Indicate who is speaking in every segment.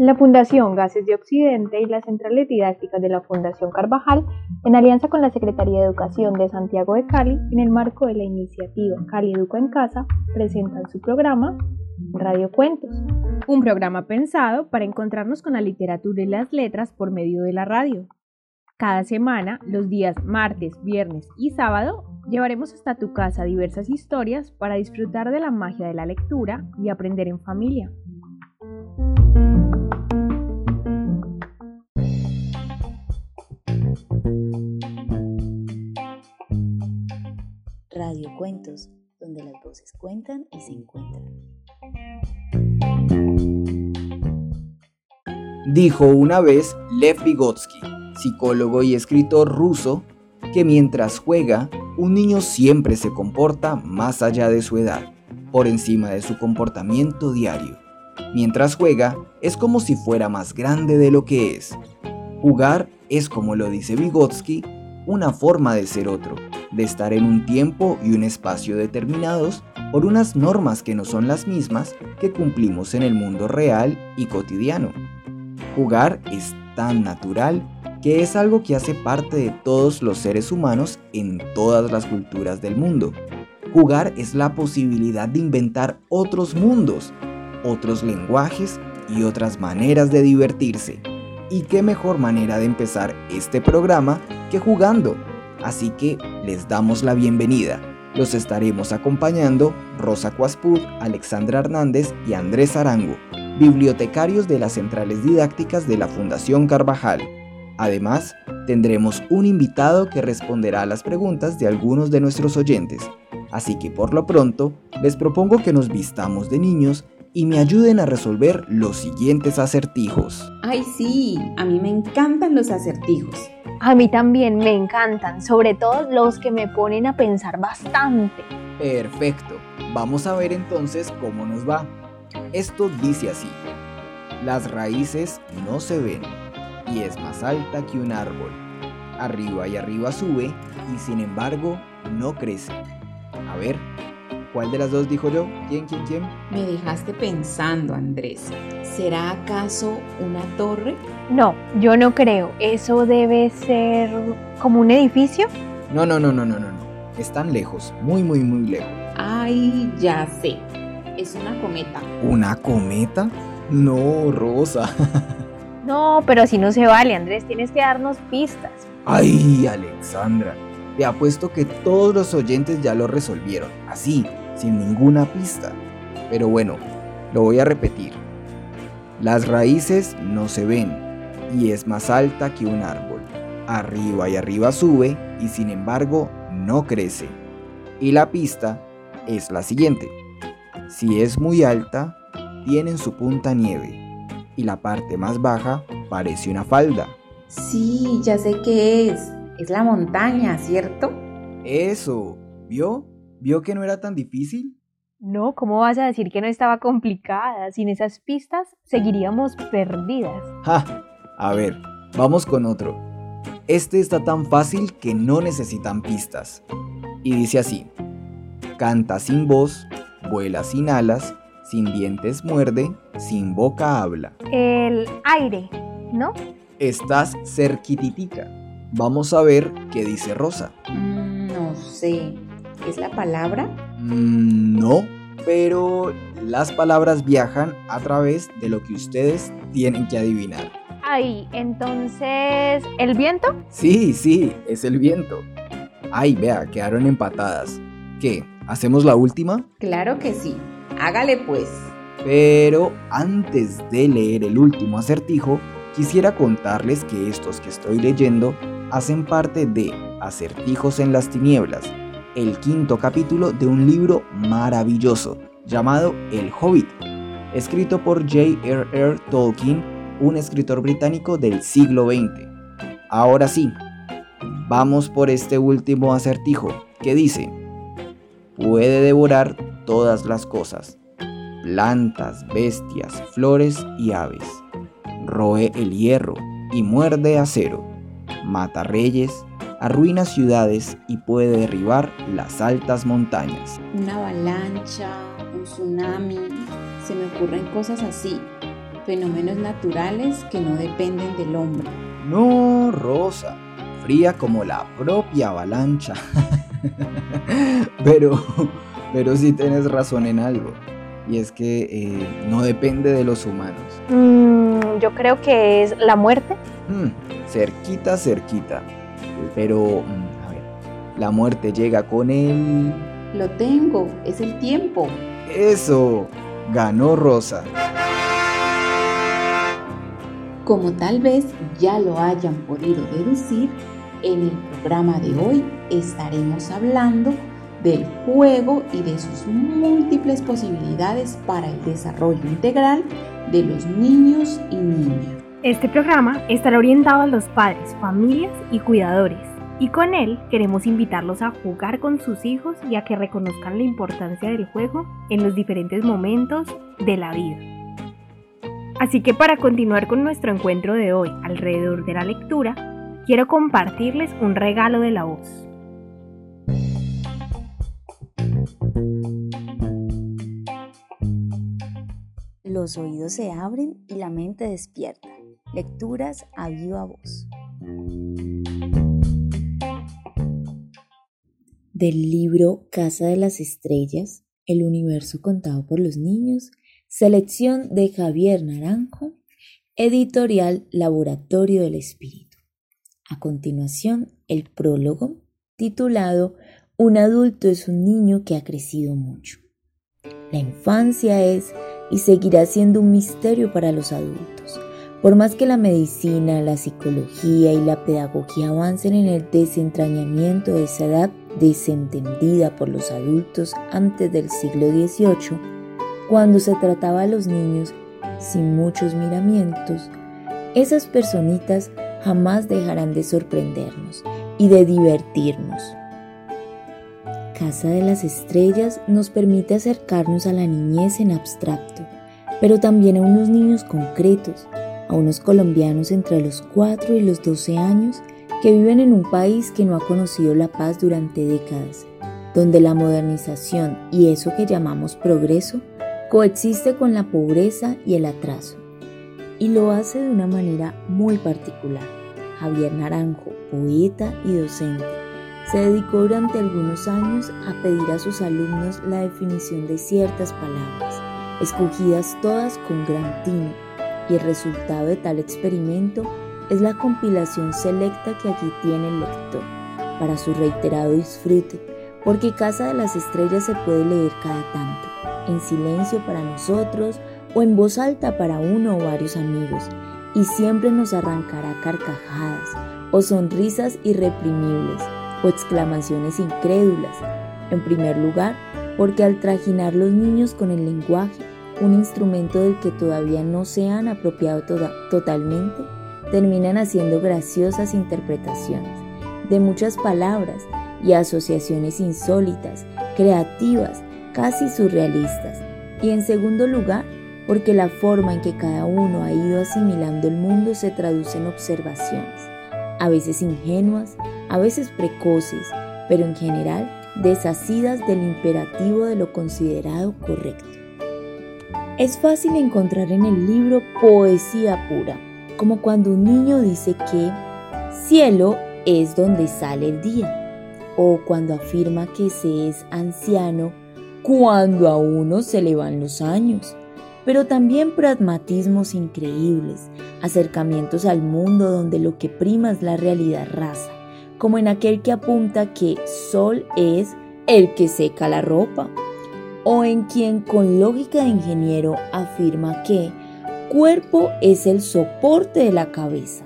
Speaker 1: La Fundación Gases de Occidente y las centrales didácticas de la Fundación Carvajal, en alianza con la Secretaría de Educación de Santiago de Cali, en el marco de la iniciativa Cali Educa en Casa, presentan su programa Radio Cuentos. Un programa pensado para encontrarnos con la literatura y las letras por medio de la radio. Cada semana, los días martes, viernes y sábado, llevaremos hasta tu casa diversas historias para disfrutar de la magia de la lectura y aprender en familia.
Speaker 2: Donde las voces cuentan y se encuentran.
Speaker 3: Dijo una vez Lev Vygotsky, psicólogo y escritor ruso, que mientras juega, un niño siempre se comporta más allá de su edad, por encima de su comportamiento diario. Mientras juega, es como si fuera más grande de lo que es. Jugar es, como lo dice Vygotsky, una forma de ser otro, de estar en un tiempo y un espacio determinados por unas normas que no son las mismas que cumplimos en el mundo real y cotidiano. Jugar es tan natural que es algo que hace parte de todos los seres humanos en todas las culturas del mundo. Jugar es la posibilidad de inventar otros mundos, otros lenguajes y otras maneras de divertirse. Y qué mejor manera de empezar este programa que jugando así que les damos la bienvenida. Los estaremos acompañando Rosa Cuaspud, Alexandra Hernández y Andrés Arango, bibliotecarios de las centrales didácticas de la Fundación Carvajal. Además, tendremos un invitado que responderá a las preguntas de algunos de nuestros oyentes. Así que por lo pronto, les propongo que nos vistamos de niños y me ayuden a resolver los siguientes acertijos.
Speaker 2: Ay, sí, a mí me encantan los acertijos.
Speaker 1: A mí también me encantan, sobre todo los que me ponen a pensar bastante.
Speaker 3: Perfecto, vamos a ver entonces cómo nos va. Esto dice así, las raíces no se ven y es más alta que un árbol. Arriba y arriba sube y sin embargo no crece. A ver, ¿cuál de las dos dijo yo? ¿Quién, quién, quién?
Speaker 2: Me dejaste pensando, Andrés. ¿Será acaso una torre?
Speaker 1: No, yo no creo. Eso debe ser como un edificio.
Speaker 3: No, no, no, no, no, no, no. Están lejos, muy, muy, muy lejos.
Speaker 2: Ay, ya sé. Es una cometa.
Speaker 3: ¿Una cometa? No, Rosa.
Speaker 1: no, pero si no se vale, Andrés. Tienes que darnos pistas.
Speaker 3: Ay, Alexandra. Te apuesto que todos los oyentes ya lo resolvieron, así, sin ninguna pista. Pero bueno, lo voy a repetir. Las raíces no se ven y es más alta que un árbol. Arriba y arriba sube y sin embargo no crece. Y la pista es la siguiente. Si es muy alta, tiene en su punta nieve y la parte más baja parece una falda.
Speaker 2: Sí, ya sé qué es. Es la montaña, ¿cierto?
Speaker 3: Eso. ¿Vio? ¿Vio que no era tan difícil?
Speaker 1: No, ¿cómo vas a decir que no estaba complicada? Sin esas pistas seguiríamos perdidas.
Speaker 3: Ja, a ver, vamos con otro. Este está tan fácil que no necesitan pistas. Y dice así, canta sin voz, vuela sin alas, sin dientes muerde, sin boca habla.
Speaker 1: El aire, ¿no?
Speaker 3: Estás cerquititica. Vamos a ver qué dice Rosa.
Speaker 2: Mm, no sé. ¿Es la palabra?
Speaker 3: Mm, no, pero las palabras viajan a través de lo que ustedes tienen que adivinar.
Speaker 1: Ay, entonces, ¿el viento?
Speaker 3: Sí, sí, es el viento. Ay, vea, quedaron empatadas. ¿Qué? ¿Hacemos la última?
Speaker 2: Claro que sí. Hágale pues.
Speaker 3: Pero antes de leer el último acertijo, quisiera contarles que estos que estoy leyendo hacen parte de Acertijos en las Tinieblas, el quinto capítulo de un libro maravilloso llamado El Hobbit, escrito por J.R.R. Tolkien, un escritor británico del siglo XX. Ahora sí, vamos por este último acertijo que dice, puede devorar todas las cosas, plantas, bestias, flores y aves. Roe el hierro y muerde acero, mata reyes, arruina ciudades y puede derribar las altas montañas.
Speaker 2: Una avalancha, un tsunami, se me ocurren cosas así, fenómenos naturales que no dependen del hombre.
Speaker 3: No, Rosa, fría como la propia avalancha. pero, pero sí tienes razón en algo, y es que eh, no depende de los humanos.
Speaker 1: Mm, yo creo que es la muerte.
Speaker 3: Mm, cerquita, cerquita. Pero, mm, a ver, la muerte llega con él.
Speaker 2: Lo tengo, es el tiempo.
Speaker 3: Eso, ganó Rosa.
Speaker 2: Como tal vez ya lo hayan podido deducir, en el programa de hoy estaremos hablando del juego y de sus múltiples posibilidades para el desarrollo integral de los niños y niñas.
Speaker 1: Este programa estará orientado a los padres, familias y cuidadores, y con él queremos invitarlos a jugar con sus hijos y a que reconozcan la importancia del juego en los diferentes momentos de la vida. Así que para continuar con nuestro encuentro de hoy alrededor de la lectura, quiero compartirles un regalo de la voz.
Speaker 4: Los oídos se abren y la mente despierta. Lecturas a viva voz. Del libro Casa de las Estrellas, El universo contado por los niños, selección de Javier Naranjo, editorial Laboratorio del Espíritu. A continuación, el prólogo, titulado Un adulto es un niño que ha crecido mucho. La infancia es y seguirá siendo un misterio para los adultos. Por más que la medicina, la psicología y la pedagogía avancen en el desentrañamiento de esa edad desentendida por los adultos antes del siglo XVIII, cuando se trataba a los niños sin muchos miramientos, esas personitas jamás dejarán de sorprendernos y de divertirnos. Casa de las Estrellas nos permite acercarnos a la niñez en abstracto, pero también a unos niños concretos, a unos colombianos entre los 4 y los 12 años que viven en un país que no ha conocido la paz durante décadas, donde la modernización y eso que llamamos progreso coexiste con la pobreza y el atraso. Y lo hace de una manera muy particular. Javier Naranjo, poeta y docente, se dedicó durante algunos años a pedir a sus alumnos la definición de ciertas palabras, escogidas todas con gran tino, y el resultado de tal experimento es la compilación selecta que aquí tiene el lector, para su reiterado disfrute, porque Casa de las Estrellas se puede leer cada tanto, en silencio para nosotros o en voz alta para uno o varios amigos, y siempre nos arrancará carcajadas o sonrisas irreprimibles o exclamaciones incrédulas. En primer lugar, porque al trajinar los niños con el lenguaje, un instrumento del que todavía no se han apropiado totalmente, terminan haciendo graciosas interpretaciones de muchas palabras y asociaciones insólitas, creativas, casi surrealistas. Y en segundo lugar, porque la forma en que cada uno ha ido asimilando el mundo se traduce en observaciones, a veces ingenuas, a veces precoces, pero en general desasidas del imperativo de lo considerado correcto. Es fácil encontrar en el libro poesía pura, como cuando un niño dice que cielo es donde sale el día, o cuando afirma que se es anciano cuando a uno se le van los años, pero también pragmatismos increíbles, acercamientos al mundo donde lo que prima es la realidad rasa, como en aquel que apunta que sol es el que seca la ropa, o en quien con lógica de ingeniero afirma que cuerpo es el soporte de la cabeza.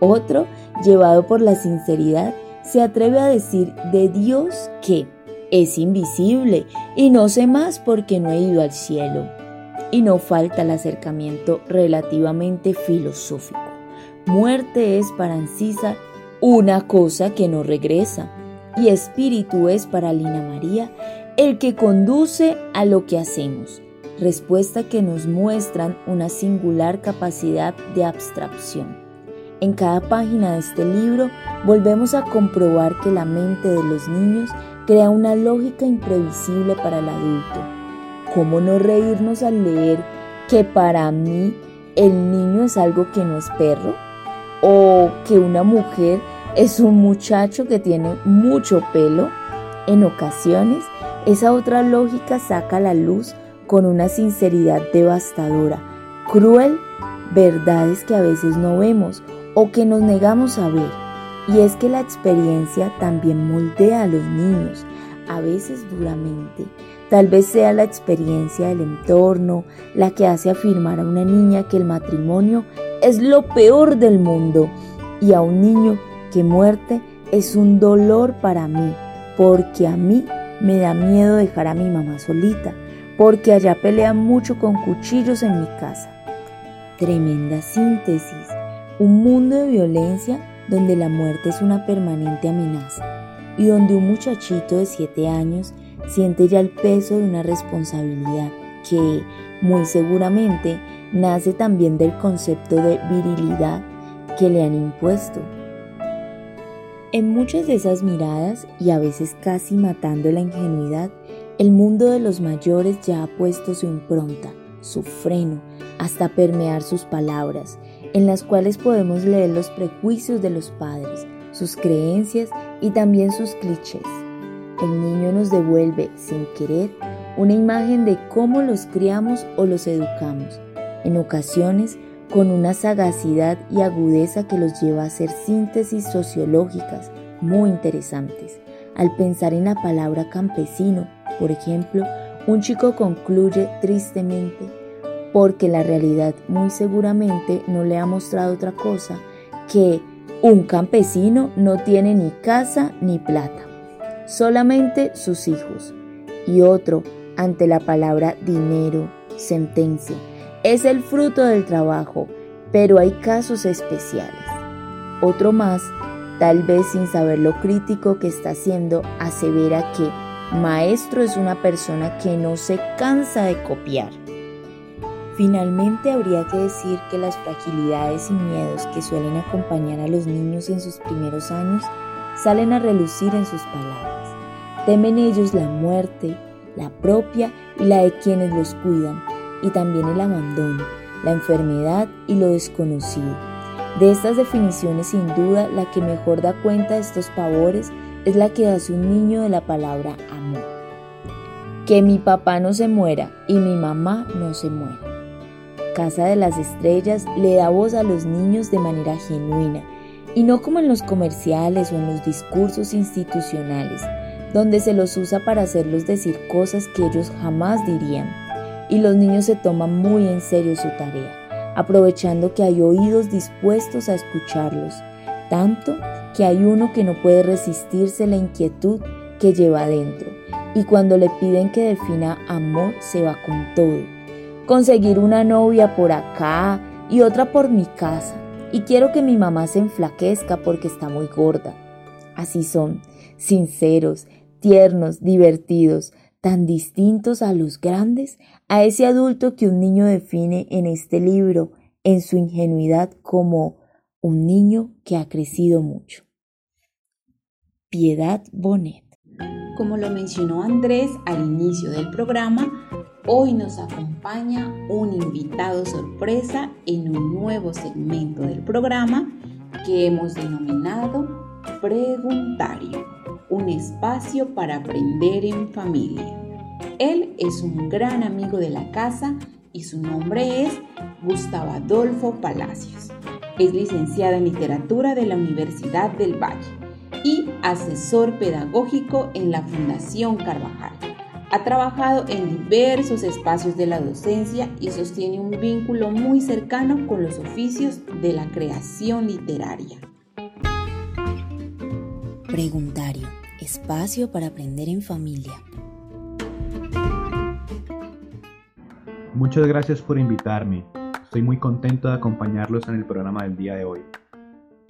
Speaker 4: Otro, llevado por la sinceridad, se atreve a decir de Dios que es invisible y no sé más porque no he ido al cielo. Y no falta el acercamiento relativamente filosófico. Muerte es para Ancisa una cosa que no regresa, y espíritu es para Lina María el que conduce a lo que hacemos, respuesta que nos muestran una singular capacidad de abstracción. En cada página de este libro volvemos a comprobar que la mente de los niños crea una lógica imprevisible para el adulto. ¿Cómo no reírnos al leer que para mí el niño es algo que no es perro o que una mujer es un muchacho que tiene mucho pelo. En ocasiones, esa otra lógica saca a la luz con una sinceridad devastadora, cruel, verdades que a veces no vemos o que nos negamos a ver. Y es que la experiencia también moldea a los niños, a veces duramente. Tal vez sea la experiencia del entorno la que hace afirmar a una niña que el matrimonio es lo peor del mundo y a un niño que muerte es un dolor para mí, porque a mí me da miedo dejar a mi mamá solita, porque allá pelean mucho con cuchillos en mi casa. Tremenda síntesis, un mundo de violencia donde la muerte es una permanente amenaza y donde un muchachito de 7 años siente ya el peso de una responsabilidad que, muy seguramente, nace también del concepto de virilidad que le han impuesto. En muchas de esas miradas, y a veces casi matando la ingenuidad, el mundo de los mayores ya ha puesto su impronta, su freno, hasta permear sus palabras, en las cuales podemos leer los prejuicios de los padres, sus creencias y también sus clichés. El niño nos devuelve, sin querer, una imagen de cómo los criamos o los educamos, en ocasiones con una sagacidad y agudeza que los lleva a hacer síntesis sociológicas muy interesantes. Al pensar en la palabra campesino, por ejemplo, un chico concluye tristemente porque la realidad muy seguramente no le ha mostrado otra cosa que un campesino no tiene ni casa ni plata, solamente sus hijos. Y otro, ante la palabra dinero, sentencia, es el fruto del trabajo, pero hay casos especiales. Otro más, tal vez sin saber lo crítico que está haciendo, asevera que maestro es una persona que no se cansa de copiar. Finalmente habría que decir que las fragilidades y miedos que suelen acompañar a los niños en sus primeros años salen a relucir en sus palabras. Temen ellos la muerte, la propia y la de quienes los cuidan, y también el abandono, la enfermedad y lo desconocido. De estas definiciones, sin duda, la que mejor da cuenta de estos pavores es la que hace un niño de la palabra amor. Que mi papá no se muera y mi mamá no se muera. Casa de las Estrellas le da voz a los niños de manera genuina y no como en los comerciales o en los discursos institucionales, donde se los usa para hacerlos decir cosas que ellos jamás dirían y los niños se toman muy en serio su tarea, aprovechando que hay oídos dispuestos a escucharlos, tanto que hay uno que no puede resistirse la inquietud que lleva adentro, y cuando le piden que defina amor se va con todo. Conseguir una novia por acá y otra por mi casa, y quiero que mi mamá se enflaquezca porque está muy gorda. Así son, sinceros, tiernos, divertidos, tan distintos a los grandes, a ese adulto que un niño define en este libro, en su ingenuidad, como un niño que ha crecido mucho. Piedad Bonet.
Speaker 2: Como lo mencionó Andrés al inicio del programa, hoy nos acompaña un invitado sorpresa en un nuevo segmento del programa que hemos denominado Preguntario un espacio para aprender en familia. Él es un gran amigo de la casa y su nombre es Gustavo Adolfo Palacios. Es licenciado en literatura de la Universidad del Valle y asesor pedagógico en la Fundación Carvajal. Ha trabajado en diversos espacios de la docencia y sostiene un vínculo muy cercano con los oficios de la creación literaria.
Speaker 4: Preguntario espacio para aprender en familia.
Speaker 5: Muchas gracias por invitarme. Estoy muy contento de acompañarlos en el programa del día de hoy.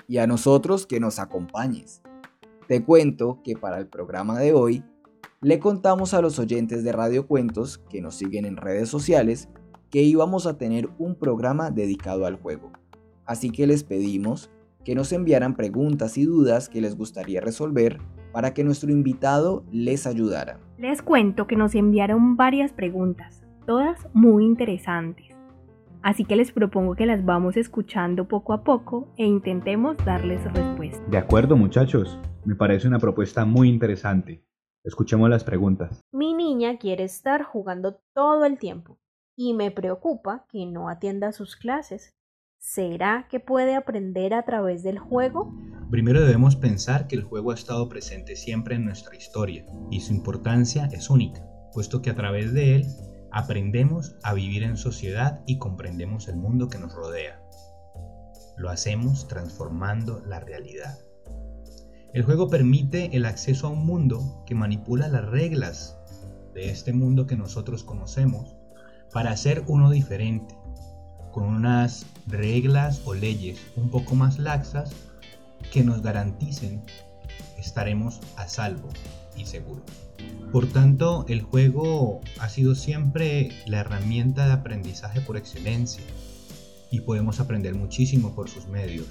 Speaker 3: Y a nosotros que nos acompañes. Te cuento que para el programa de hoy le contamos a los oyentes de Radio Cuentos que nos siguen en redes sociales que íbamos a tener un programa dedicado al juego. Así que les pedimos que nos enviaran preguntas y dudas que les gustaría resolver para que nuestro invitado les ayudara.
Speaker 1: Les cuento que nos enviaron varias preguntas, todas muy interesantes. Así que les propongo que las vamos escuchando poco a poco e intentemos darles respuesta.
Speaker 5: De acuerdo muchachos, me parece una propuesta muy interesante. Escuchemos las preguntas.
Speaker 6: Mi niña quiere estar jugando todo el tiempo y me preocupa que no atienda sus clases. ¿Será que puede aprender a través del juego?
Speaker 7: Primero debemos pensar que el juego ha estado presente siempre en nuestra historia y su importancia es única, puesto que a través de él aprendemos a vivir en sociedad y comprendemos el mundo que nos rodea. Lo hacemos transformando la realidad. El juego permite el acceso a un mundo que manipula las reglas de este mundo que nosotros conocemos para hacer uno diferente, con unas reglas o leyes un poco más laxas que nos garanticen estaremos a salvo y seguros. Por tanto, el juego ha sido siempre la herramienta de aprendizaje por excelencia y podemos aprender muchísimo por sus medios.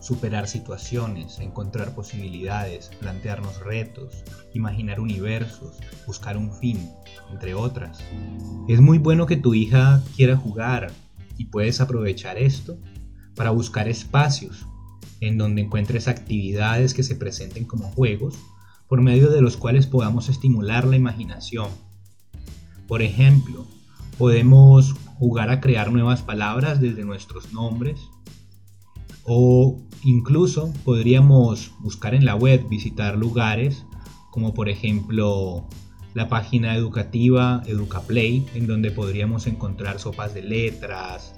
Speaker 7: Superar situaciones, encontrar posibilidades, plantearnos retos, imaginar universos, buscar un fin, entre otras. Es muy bueno que tu hija quiera jugar y puedes aprovechar esto para buscar espacios en donde encuentres actividades que se presenten como juegos por medio de los cuales podamos estimular la imaginación. Por ejemplo, podemos jugar a crear nuevas palabras desde nuestros nombres o incluso podríamos buscar en la web, visitar lugares como por ejemplo la página educativa EducaPlay, en donde podríamos encontrar sopas de letras,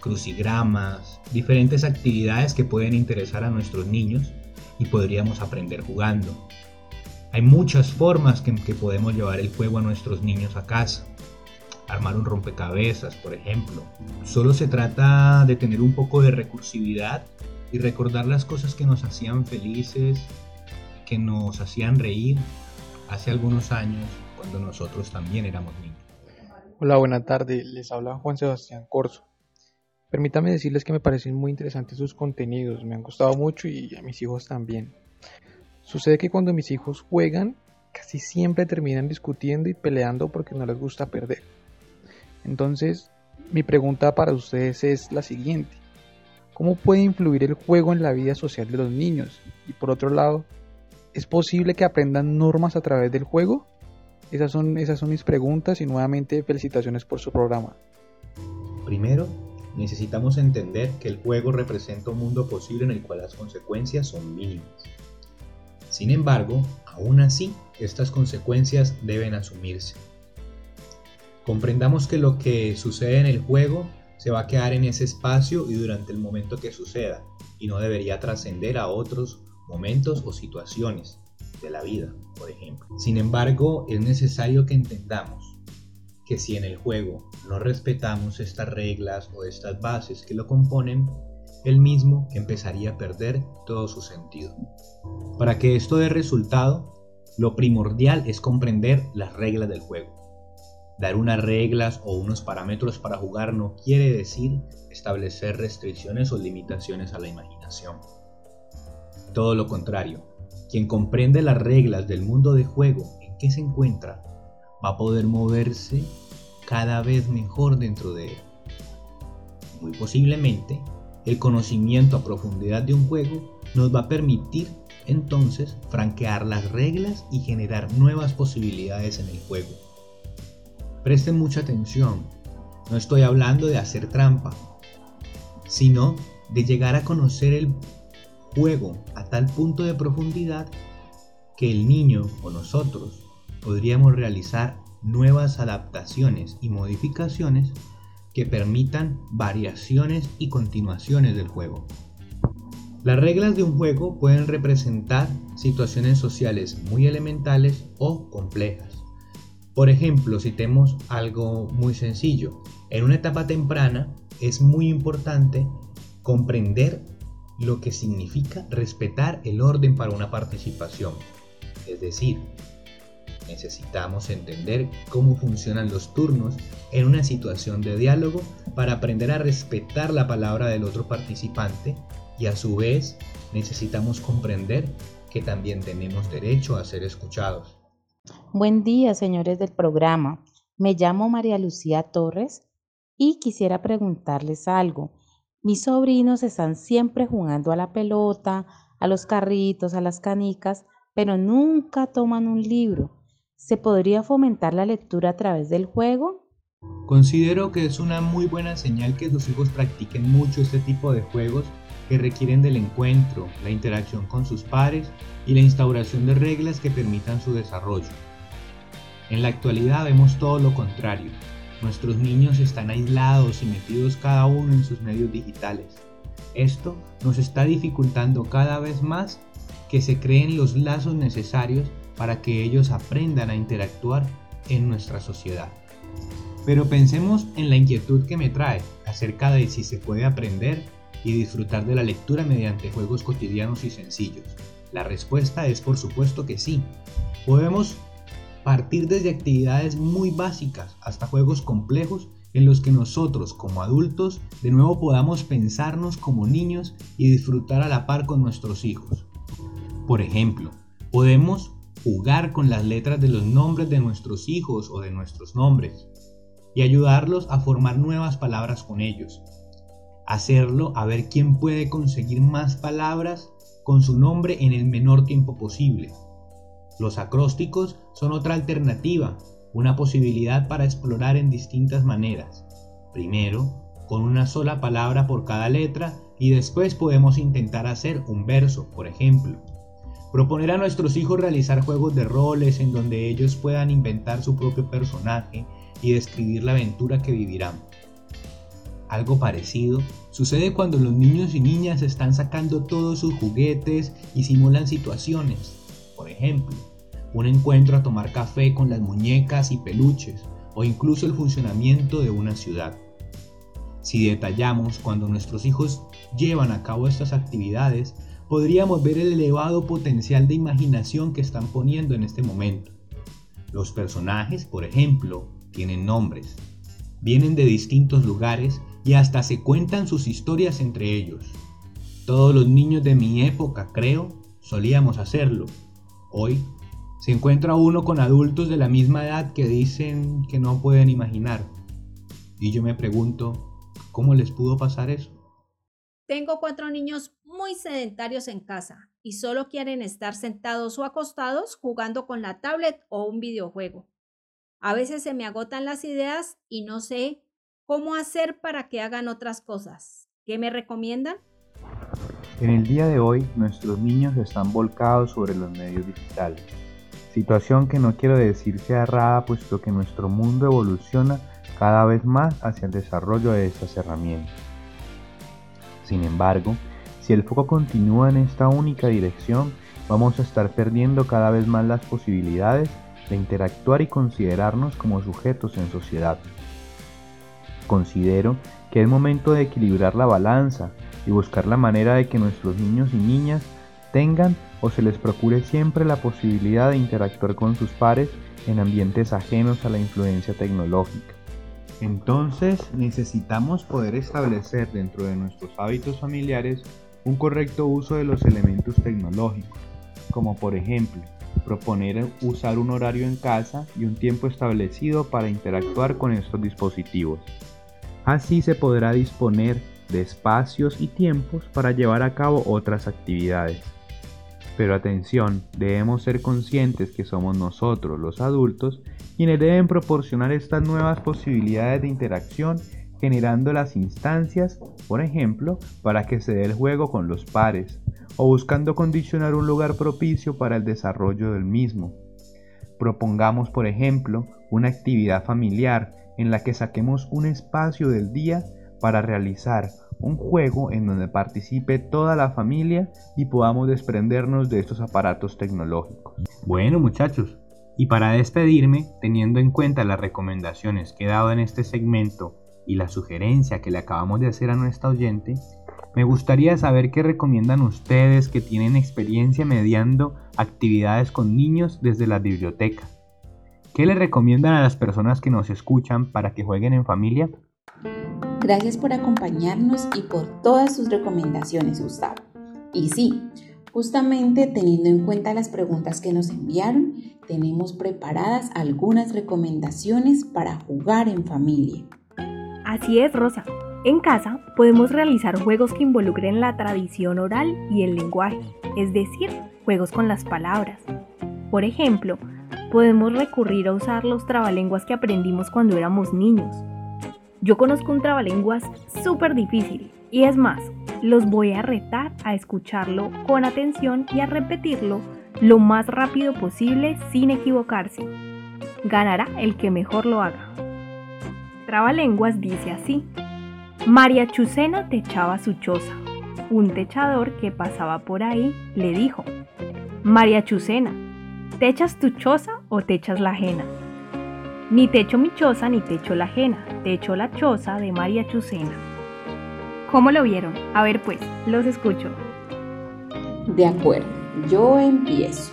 Speaker 7: crucigramas, diferentes actividades que pueden interesar a nuestros niños y podríamos aprender jugando. Hay muchas formas que, que podemos llevar el juego a nuestros niños a casa. Armar un rompecabezas, por ejemplo. Solo se trata de tener un poco de recursividad y recordar las cosas que nos hacían felices, que nos hacían reír hace algunos años cuando nosotros también éramos niños.
Speaker 8: Hola, buena tarde. Les habla Juan Sebastián Corso. Permítame decirles que me parecen muy interesantes sus contenidos, me han gustado mucho y a mis hijos también. Sucede que cuando mis hijos juegan, casi siempre terminan discutiendo y peleando porque no les gusta perder. Entonces, mi pregunta para ustedes es la siguiente. ¿Cómo puede influir el juego en la vida social de los niños? Y por otro lado, ¿es posible que aprendan normas a través del juego? Esas son, esas son mis preguntas y nuevamente felicitaciones por su programa.
Speaker 7: Primero, necesitamos entender que el juego representa un mundo posible en el cual las consecuencias son mínimas. Sin embargo, aún así, estas consecuencias deben asumirse. Comprendamos que lo que sucede en el juego se va a quedar en ese espacio y durante el momento que suceda, y no debería trascender a otros momentos o situaciones de la vida, por ejemplo. Sin embargo, es necesario que entendamos que si en el juego no respetamos estas reglas o estas bases que lo componen, el mismo empezaría a perder todo su sentido. Para que esto dé resultado, lo primordial es comprender las reglas del juego. Dar unas reglas o unos parámetros para jugar no quiere decir establecer restricciones o limitaciones a la imaginación. Todo lo contrario, quien comprende las reglas del mundo de juego en que se encuentra va a poder moverse cada vez mejor dentro de él. Muy posiblemente el conocimiento a profundidad de un juego nos va a permitir entonces franquear las reglas y generar nuevas posibilidades en el juego. Presten mucha atención, no estoy hablando de hacer trampa, sino de llegar a conocer el juego tal punto de profundidad que el niño o nosotros podríamos realizar nuevas adaptaciones y modificaciones que permitan variaciones y continuaciones del juego. Las reglas de un juego pueden representar situaciones sociales muy elementales o complejas. Por ejemplo, si tenemos algo muy sencillo, en una etapa temprana es muy importante comprender lo que significa respetar el orden para una participación. Es decir, Necesitamos entender cómo funcionan los turnos en una situación de diálogo para aprender a respetar la palabra del otro participante y a su vez necesitamos comprender que también tenemos derecho a ser escuchados.
Speaker 9: Buen día, señores del programa. Me llamo María Lucía Torres Y quisiera preguntarles algo. Mis sobrinos están siempre jugando a la pelota, a los carritos, a las canicas, pero nunca toman un libro. ¿Se podría fomentar la lectura a través del juego?
Speaker 7: Considero que es una muy buena señal que sus hijos practiquen mucho este tipo de juegos que requieren del encuentro, la interacción con sus pares y la instauración de reglas que permitan su desarrollo. En la actualidad vemos todo lo contrario. Nuestros niños están aislados y metidos cada uno en sus medios digitales. Esto nos está dificultando cada vez más que se creen los lazos necesarios para que ellos aprendan a interactuar en nuestra sociedad. Pero pensemos en la inquietud que me trae acerca de si se puede aprender y disfrutar de la lectura mediante juegos cotidianos y sencillos. La respuesta es por supuesto que sí. Podemos partir desde actividades muy básicas hasta juegos complejos en los que nosotros como adultos de nuevo podamos pensarnos como niños y disfrutar a la par con nuestros hijos. Por ejemplo, podemos jugar con las letras de los nombres de nuestros hijos o de nuestros nombres y ayudarlos a formar nuevas palabras con ellos. Hacerlo a ver quién puede conseguir más palabras con su nombre en el menor tiempo posible. Los acrósticos son otra alternativa, una posibilidad para explorar en distintas maneras. Primero, con una sola palabra por cada letra y después podemos intentar hacer un verso, por ejemplo. Proponer a nuestros hijos realizar juegos de roles en donde ellos puedan inventar su propio personaje y describir la aventura que vivirán. Algo parecido sucede cuando los niños y niñas están sacando todos sus juguetes y simulan situaciones. Por ejemplo, un encuentro a tomar café con las muñecas y peluches o incluso el funcionamiento de una ciudad. Si detallamos cuando nuestros hijos llevan a cabo estas actividades, podríamos ver el elevado potencial de imaginación que están poniendo en este momento. Los personajes, por ejemplo, tienen nombres, vienen de distintos lugares y hasta se cuentan sus historias entre ellos. Todos los niños de mi época, creo, solíamos hacerlo. Hoy se encuentra uno con adultos de la misma edad que dicen que no pueden imaginar. Y yo me pregunto, ¿cómo les pudo pasar eso?
Speaker 6: Tengo cuatro niños muy sedentarios en casa y solo quieren estar sentados o acostados jugando con la tablet o un videojuego. A veces se me agotan las ideas y no sé cómo hacer para que hagan otras cosas. ¿Qué me recomiendan?
Speaker 5: En el día de hoy nuestros niños están volcados sobre los medios digitales, situación que no quiero decir sea errada puesto que nuestro mundo evoluciona cada vez más hacia el desarrollo de estas herramientas. Sin embargo, si el foco continúa en esta única dirección, vamos a estar perdiendo cada vez más las posibilidades de interactuar y considerarnos como sujetos en sociedad. Considero que es momento de equilibrar la balanza y buscar la manera de que nuestros niños y niñas tengan o se les procure siempre la posibilidad de interactuar con sus pares en ambientes ajenos a la influencia tecnológica. Entonces necesitamos poder establecer dentro de nuestros hábitos familiares un correcto uso de los elementos tecnológicos, como por ejemplo proponer usar un horario en casa y un tiempo establecido para interactuar con estos dispositivos. Así se podrá disponer de espacios y tiempos para llevar a cabo otras actividades. Pero atención, debemos ser conscientes que somos nosotros, los adultos, quienes deben proporcionar estas nuevas posibilidades de interacción generando las instancias, por ejemplo, para que se dé el juego con los pares, o buscando condicionar un lugar propicio para el desarrollo del mismo. Propongamos, por ejemplo, una actividad familiar en la que saquemos un espacio del día para realizar un juego en donde participe toda la familia y podamos desprendernos de estos aparatos tecnológicos.
Speaker 7: Bueno muchachos, y para despedirme, teniendo en cuenta las recomendaciones que he dado en este segmento y la sugerencia que le acabamos de hacer a nuestra oyente, me gustaría saber qué recomiendan ustedes que tienen experiencia mediando actividades con niños desde la biblioteca. ¿Qué le recomiendan a las personas que nos escuchan para que jueguen en familia?
Speaker 2: Gracias por acompañarnos y por todas sus recomendaciones, Gustavo. Y sí, justamente teniendo en cuenta las preguntas que nos enviaron, tenemos preparadas algunas recomendaciones para jugar en familia.
Speaker 1: Así es, Rosa. En casa podemos realizar juegos que involucren la tradición oral y el lenguaje, es decir, juegos con las palabras. Por ejemplo, podemos recurrir a usar los trabalenguas que aprendimos cuando éramos niños. Yo conozco un trabalenguas súper difícil y es más, los voy a retar a escucharlo con atención y a repetirlo lo más rápido posible sin equivocarse. Ganará el que mejor lo haga. Trabalenguas dice así. María Chucena techaba su choza. Un techador que pasaba por ahí le dijo, María Chucena, ¿techas tu choza o techas la ajena? Ni techo mi choza ni techo la ajena, techo la choza de María Chucena. ¿Cómo lo vieron? A ver pues, los escucho.
Speaker 2: De acuerdo, yo empiezo.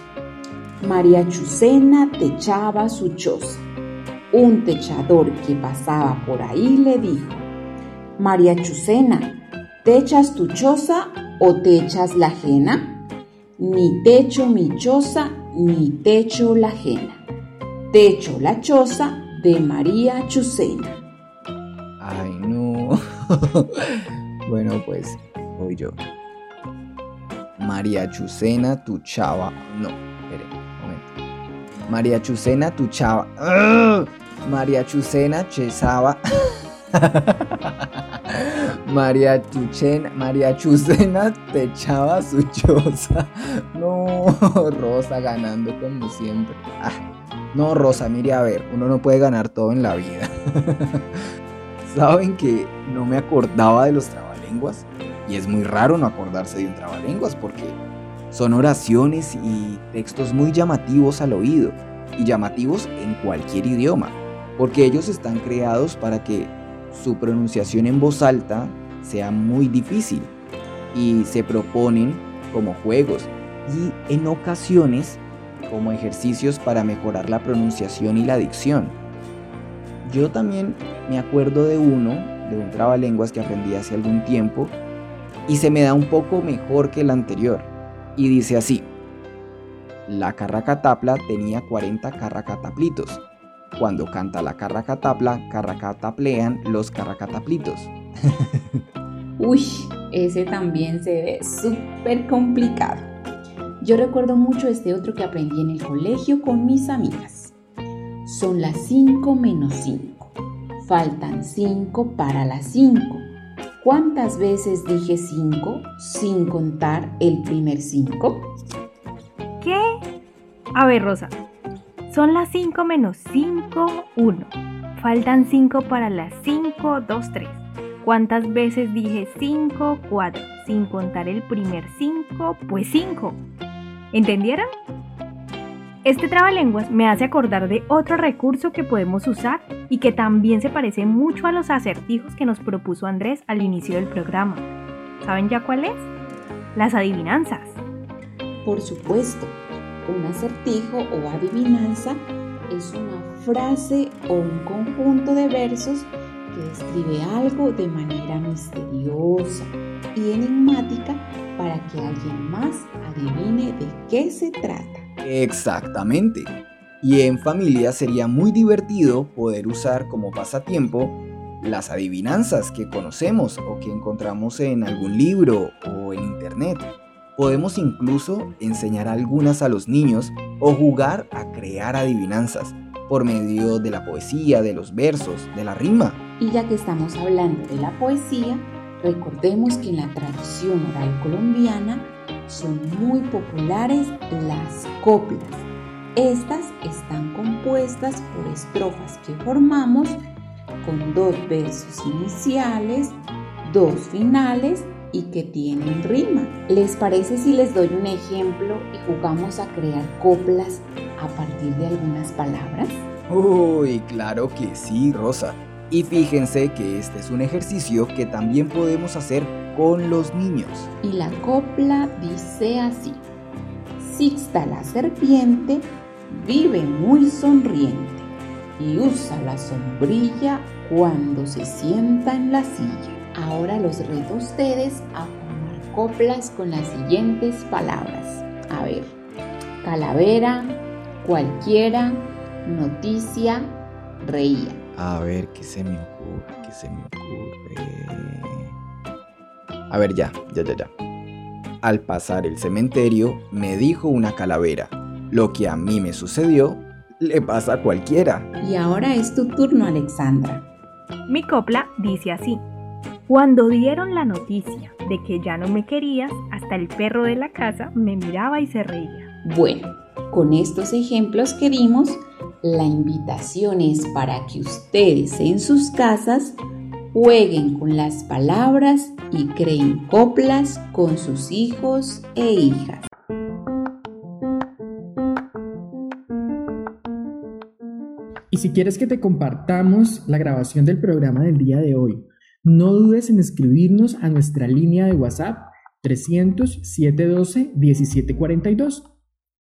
Speaker 2: María Chucena techaba su choza. Un techador que pasaba por ahí le dijo, María Chucena, ¿techas tu choza o techas la ajena? Ni techo mi choza, ni techo la ajena. Techo la choza de María Chucena.
Speaker 3: Ay, no. bueno, pues voy yo. María Chucena, tu chava. No, espere, un momento. María Chucena, tu chava. María Chucena, chesaba. María Chucena, María Chucena te echaba su choza. No, Rosa ganando como siempre. Ah, no, Rosa, mire a ver, uno no puede ganar todo en la vida. Saben que no me acordaba de los trabalenguas y es muy raro no acordarse de un trabalenguas porque son oraciones y textos muy llamativos al oído y llamativos en cualquier idioma, porque ellos están creados para que su pronunciación en voz alta sea muy difícil y se proponen como juegos y en ocasiones como ejercicios para mejorar la pronunciación y la dicción. Yo también me acuerdo de uno, de un trabalenguas que aprendí hace algún tiempo y se me da un poco mejor que el anterior y dice así. La carracatapla tenía 40 carracataplitos. Cuando canta la carracatapla, carracataplean los carracataplitos.
Speaker 2: Uy, ese también se ve súper complicado. Yo recuerdo mucho este otro que aprendí en el colegio con mis amigas. Son las 5 menos 5. Faltan 5 para las 5. ¿Cuántas veces dije 5 sin contar el primer 5?
Speaker 1: ¿Qué? A ver, Rosa. Son las 5 menos 5, 1. Faltan 5 para las 5, 2, 3. ¿Cuántas veces dije 5, 4? Sin contar el primer 5, pues 5. ¿Entendieron? Este trabalenguas me hace acordar de otro recurso que podemos usar y que también se parece mucho a los acertijos que nos propuso Andrés al inicio del programa. ¿Saben ya cuál es? Las adivinanzas.
Speaker 2: Por supuesto, un acertijo o adivinanza es una frase o un conjunto de versos que describe algo de manera misteriosa y enigmática para que alguien más adivine de qué se trata.
Speaker 3: Exactamente. Y en familia sería muy divertido poder usar como pasatiempo las adivinanzas que conocemos o que encontramos en algún libro o en internet. Podemos incluso enseñar algunas a los niños o jugar a crear adivinanzas por medio de la poesía, de los versos, de la rima.
Speaker 2: Y ya que estamos hablando de la poesía, recordemos que en la tradición oral colombiana son muy populares las coplas. Estas están compuestas por estrofas que formamos con dos versos iniciales, dos finales y que tienen rima. ¿Les parece si les doy un ejemplo y jugamos a crear coplas a partir de algunas palabras?
Speaker 3: Uy, claro que sí, Rosa. Y fíjense que este es un ejercicio que también podemos hacer con los niños.
Speaker 2: Y la copla dice así. Sixta la serpiente vive muy sonriente y usa la sombrilla cuando se sienta en la silla. Ahora los reto a ustedes a formar coplas con las siguientes palabras. A ver, calavera, cualquiera, noticia, reía.
Speaker 3: A ver, ¿qué se me ocurre? ¿qué se me ocurre? A ver, ya, ya, ya, ya. Al pasar el cementerio, me dijo una calavera, lo que a mí me sucedió, le pasa a cualquiera.
Speaker 2: Y ahora es tu turno, Alexandra.
Speaker 1: Mi copla dice así. Cuando dieron la noticia de que ya no me querías, hasta el perro de la casa me miraba y se reía.
Speaker 2: Bueno, con estos ejemplos que dimos, la invitación es para que ustedes en sus casas jueguen con las palabras y creen coplas con sus hijos e hijas.
Speaker 10: Y si quieres que te compartamos la grabación del programa del día de hoy, no dudes en escribirnos a nuestra línea de WhatsApp 300 712 1742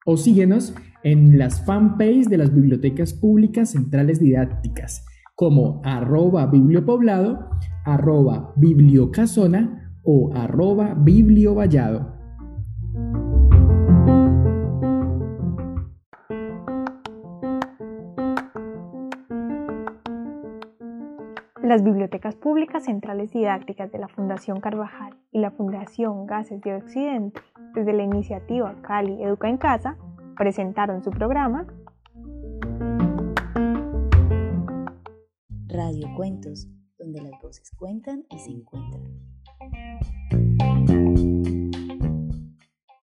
Speaker 10: o síguenos en las fanpages de las bibliotecas públicas centrales didácticas como arroba bibliopoblado, arroba bibliocasona o arroba bibliovallado.
Speaker 1: Las bibliotecas públicas centrales didácticas de la Fundación Carvajal y la Fundación Gases de Occidente, desde la iniciativa Cali Educa en Casa, presentaron su programa
Speaker 4: Radio Cuentos, donde las voces cuentan y se encuentran.